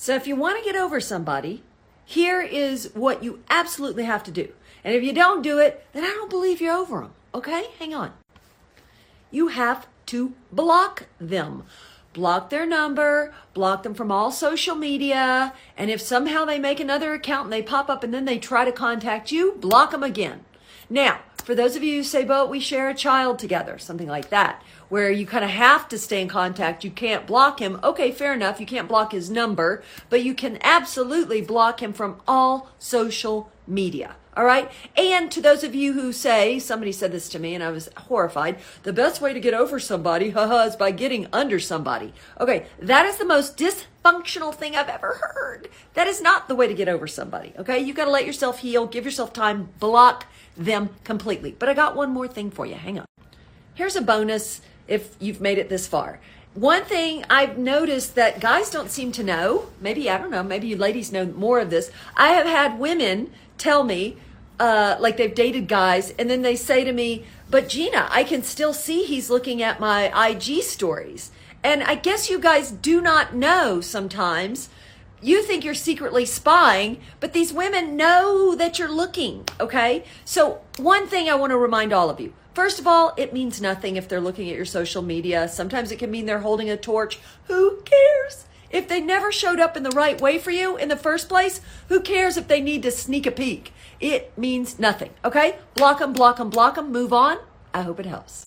So if you want to get over somebody, here is what you absolutely have to do. And if you don't do it, then I don't believe you're over them. Okay? Hang on. You have to block them. Block their number, block them from all social media, and if somehow they make another account and they pop up and then they try to contact you, block them again. Now, for those of you who say, but we share a child together, something like that, where you kind of have to stay in contact, you can't block him. Okay, fair enough. You can't block his number, but you can absolutely block him from all social media. All right. And to those of you who say, somebody said this to me and I was horrified, the best way to get over somebody, haha, is by getting under somebody. Okay. That is the most dysfunctional thing I've ever heard. That is not the way to get over somebody. Okay. You got to let yourself heal, give yourself time, block them completely. But I got one more thing for you. Hang on. Here's a bonus if you've made it this far. One thing I've noticed that guys don't seem to know, maybe, I don't know, maybe you ladies know more of this. I have had women tell me, uh, like they've dated guys, and then they say to me, but Gina, I can still see he's looking at my IG stories. And I guess you guys do not know sometimes. You think you're secretly spying, but these women know that you're looking, okay? So, one thing I want to remind all of you First of all, it means nothing if they're looking at your social media. Sometimes it can mean they're holding a torch. Who cares? If they never showed up in the right way for you in the first place, who cares if they need to sneak a peek? It means nothing, okay? Block them, block them, block them, move on. I hope it helps.